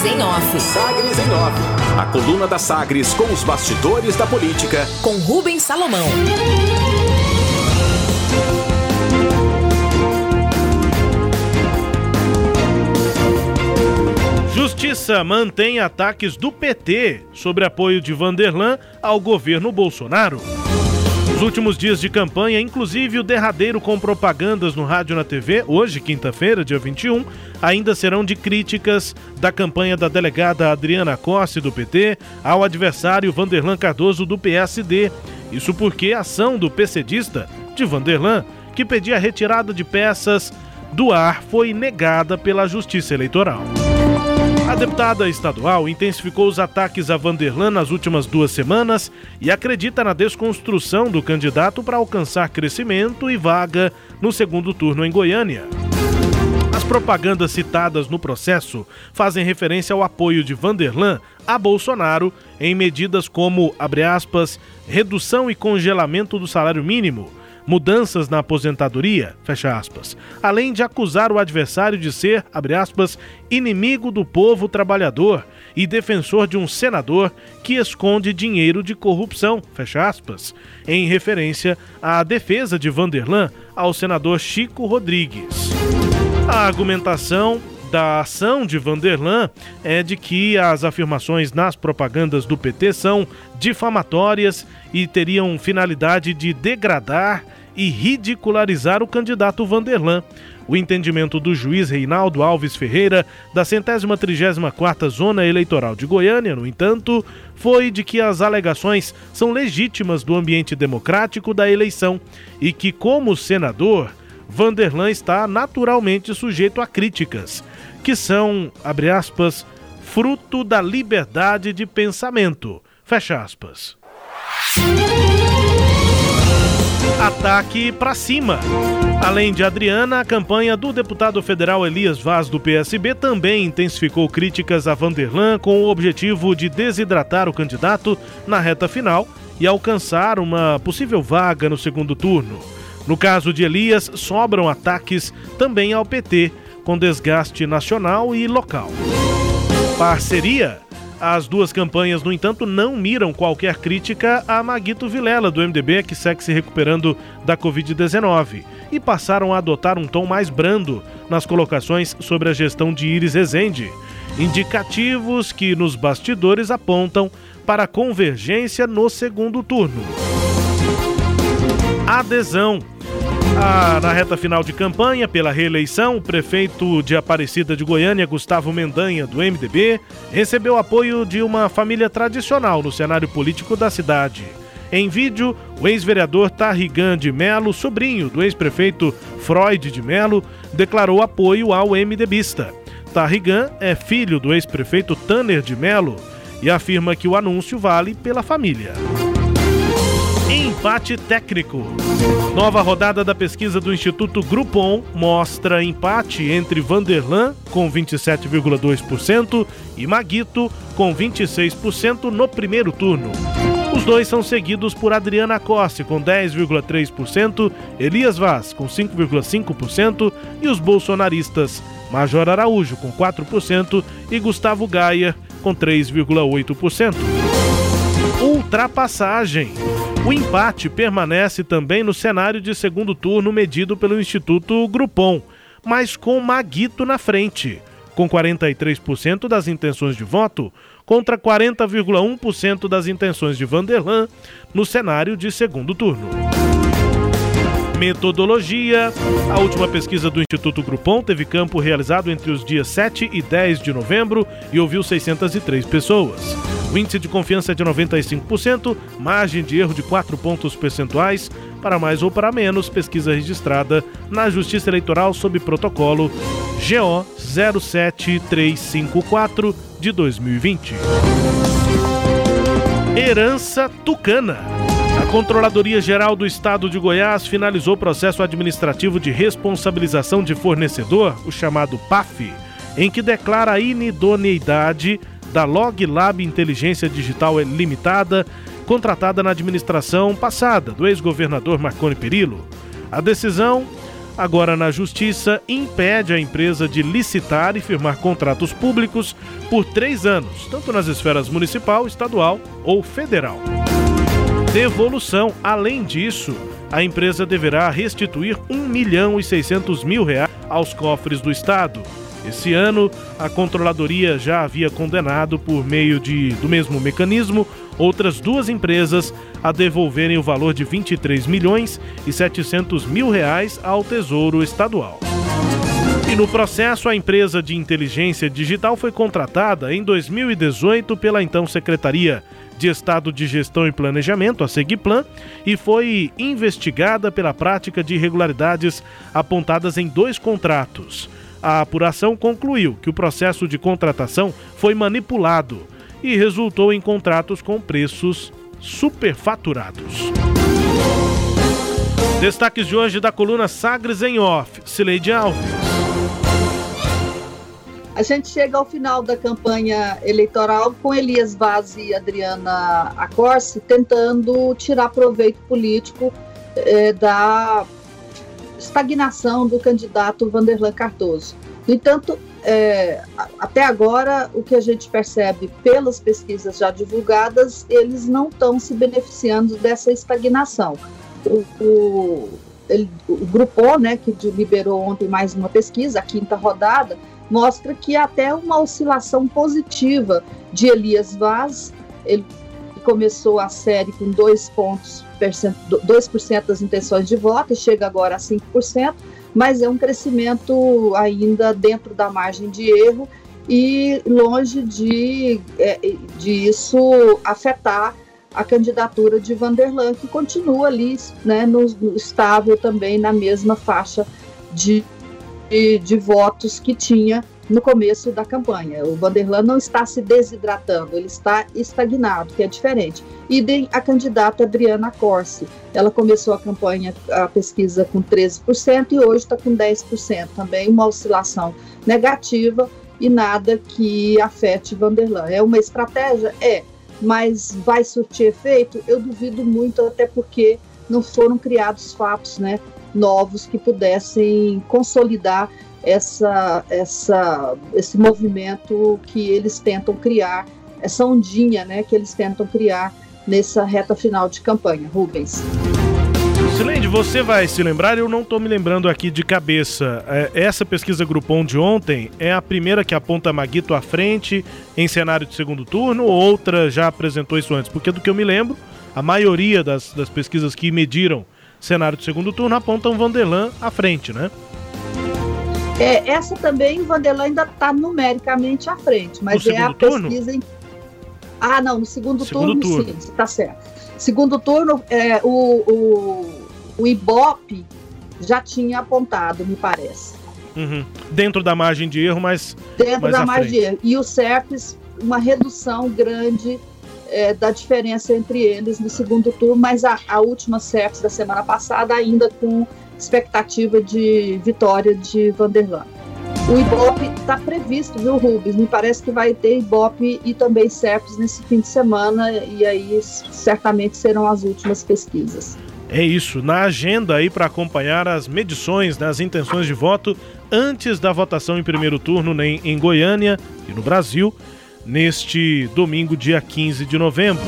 Sagres em Off. Sagres em Off. A coluna da Sagres com os bastidores da política. Com Rubens Salomão. Justiça mantém ataques do PT sobre apoio de Vanderlan ao governo Bolsonaro. Nos últimos dias de campanha, inclusive o derradeiro com propagandas no rádio e na TV, hoje, quinta-feira, dia 21, ainda serão de críticas da campanha da delegada Adriana Costa do PT ao adversário Vanderlan Cardoso do PSD. Isso porque a ação do PCdista de Vanderlan, que pedia a retirada de peças do ar, foi negada pela Justiça Eleitoral. A deputada estadual intensificou os ataques a Vanderlan nas últimas duas semanas e acredita na desconstrução do candidato para alcançar crescimento e vaga no segundo turno em Goiânia. As propagandas citadas no processo fazem referência ao apoio de Vanderlan a Bolsonaro em medidas como, aspas, redução e congelamento do salário mínimo, mudanças na aposentadoria, fecha aspas, além de acusar o adversário de ser, abre aspas, inimigo do povo trabalhador e defensor de um senador que esconde dinheiro de corrupção, fecha aspas, em referência à defesa de Vanderlan ao senador Chico Rodrigues. A argumentação da ação de Vanderlan é de que as afirmações nas propagandas do PT são difamatórias e teriam finalidade de degradar e ridicularizar o candidato Vanderlan. O entendimento do juiz Reinaldo Alves Ferreira, da centésima trigésima quarta Zona Eleitoral de Goiânia, no entanto, foi de que as alegações são legítimas do ambiente democrático da eleição e que, como senador, Vanderlan está naturalmente sujeito a críticas, que são, abre aspas, fruto da liberdade de pensamento. Fecha aspas. Ataque para cima. Além de Adriana, a campanha do deputado federal Elias Vaz do PSB também intensificou críticas a Vanderlan com o objetivo de desidratar o candidato na reta final e alcançar uma possível vaga no segundo turno. No caso de Elias, sobram ataques também ao PT, com desgaste nacional e local. Parceria as duas campanhas, no entanto, não miram qualquer crítica a Maguito Vilela, do MDB, que segue se recuperando da Covid-19, e passaram a adotar um tom mais brando nas colocações sobre a gestão de Iris Rezende, indicativos que nos bastidores apontam para convergência no segundo turno. Adesão ah, na reta final de campanha pela reeleição, o prefeito de Aparecida de Goiânia, Gustavo Mendanha, do MDB, recebeu apoio de uma família tradicional no cenário político da cidade. Em vídeo, o ex-vereador Tarrigan de Melo, sobrinho do ex-prefeito Freud de Melo, declarou apoio ao MDBista. Tarrigan é filho do ex-prefeito Tanner de Melo e afirma que o anúncio vale pela família. Empate técnico. Nova rodada da pesquisa do Instituto Groupon mostra empate entre Vanderlan, com 27,2%, e Maguito, com 26% no primeiro turno. Os dois são seguidos por Adriana Costa, com 10,3%, Elias Vaz, com 5,5%, e os bolsonaristas Major Araújo, com 4%, e Gustavo Gaia, com 3,8%. Ultrapassagem. O empate permanece também no cenário de segundo turno medido pelo Instituto Grupom, mas com Maguito na frente, com 43% das intenções de voto contra 40,1% das intenções de Vanderlan no cenário de segundo turno. Metodologia. A última pesquisa do Instituto Grupom teve campo realizado entre os dias 7 e 10 de novembro e ouviu 603 pessoas. O índice de confiança é de 95%, margem de erro de 4 pontos percentuais. Para mais ou para menos, pesquisa registrada na Justiça Eleitoral sob protocolo GO 07354 de 2020. Herança Tucana. A Controladoria Geral do Estado de Goiás finalizou o processo administrativo de responsabilização de fornecedor, o chamado PAF, em que declara a inidoneidade da Log Lab Inteligência Digital Limitada, contratada na administração passada do ex-governador Marconi Perillo. A decisão agora na Justiça, impede a empresa de licitar e firmar contratos públicos por três anos, tanto nas esferas municipal, estadual ou federal. Devolução. Além disso, a empresa deverá restituir 1 milhão e 600 mil reais aos cofres do Estado. Esse ano, a controladoria já havia condenado, por meio de, do mesmo mecanismo, outras duas empresas a devolverem o valor de 23 milhões e 700 mil reais ao Tesouro Estadual. E no processo, a empresa de inteligência digital foi contratada em 2018 pela então Secretaria de Estado de Gestão e Planejamento, a Segiplan, e foi investigada pela prática de irregularidades apontadas em dois contratos. A apuração concluiu que o processo de contratação foi manipulado e resultou em contratos com preços superfaturados. Destaques de hoje da coluna Sagres em Off, Cileide Alves. A gente chega ao final da campanha eleitoral com Elias Vaz e Adriana Acorce tentando tirar proveito político eh, da estagnação do candidato Vanderlan Cardoso. No entanto, é, até agora, o que a gente percebe pelas pesquisas já divulgadas, eles não estão se beneficiando dessa estagnação. O, o, ele, o Grupo, né, que liberou ontem mais uma pesquisa, a quinta rodada, mostra que até uma oscilação positiva de Elias Vaz, ele começou a série com 2 pontos, 2% das intenções de voto e chega agora a 5%, mas é um crescimento ainda dentro da margem de erro e longe de, é, de isso afetar a candidatura de Vanderlan, que continua ali né, no, no estável também na mesma faixa de, de, votos que tinha no começo da campanha. O Vanderlan não está se desidratando, ele está estagnado, que é diferente. E a candidata Adriana Corsi, ela começou a campanha, a pesquisa com 13% e hoje está com 10%, também uma oscilação negativa e nada que afete Vanderlan. É uma estratégia? É, mas vai surtir efeito? Eu duvido muito, até porque não foram criados fatos né, novos que pudessem consolidar essa, essa, esse movimento que eles tentam criar, essa ondinha né, que eles tentam criar nessa reta final de campanha. Rubens. Silene, você vai se lembrar, eu não estou me lembrando aqui de cabeça. É, essa pesquisa Grupom de ontem é a primeira que aponta Maguito à frente em cenário de segundo turno, ou outra já apresentou isso antes? Porque do que eu me lembro, a maioria das, das pesquisas que mediram cenário de segundo turno apontam Vanderlan à frente, né? É, essa também, Vanderlan ainda está numericamente à frente, mas no é a turno? pesquisa em. Ah, não, no segundo, segundo turno, turno, sim, está certo. Segundo turno, é, o, o, o Ibope já tinha apontado, me parece. Uhum. Dentro da margem de erro, mas. Dentro mais da margem frente. de erro. E o SERPES, uma redução grande é, da diferença entre eles no segundo turno, mas a, a última SERPES da semana passada ainda com expectativa de vitória de Vanderlan. O Ibope está previsto, viu, Rubens? Me parece que vai ter Ibope e também SERPs nesse fim de semana, e aí certamente serão as últimas pesquisas. É isso, na agenda aí para acompanhar as medições das né, intenções de voto antes da votação em primeiro turno em, em Goiânia e no Brasil, neste domingo, dia 15 de novembro.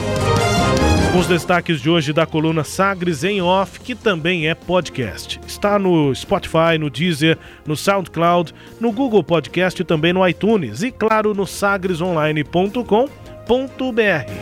Os destaques de hoje da coluna Sagres em Off, que também é podcast. Está no Spotify, no Deezer, no SoundCloud, no Google Podcast e também no iTunes. E claro, no sagresonline.com.br.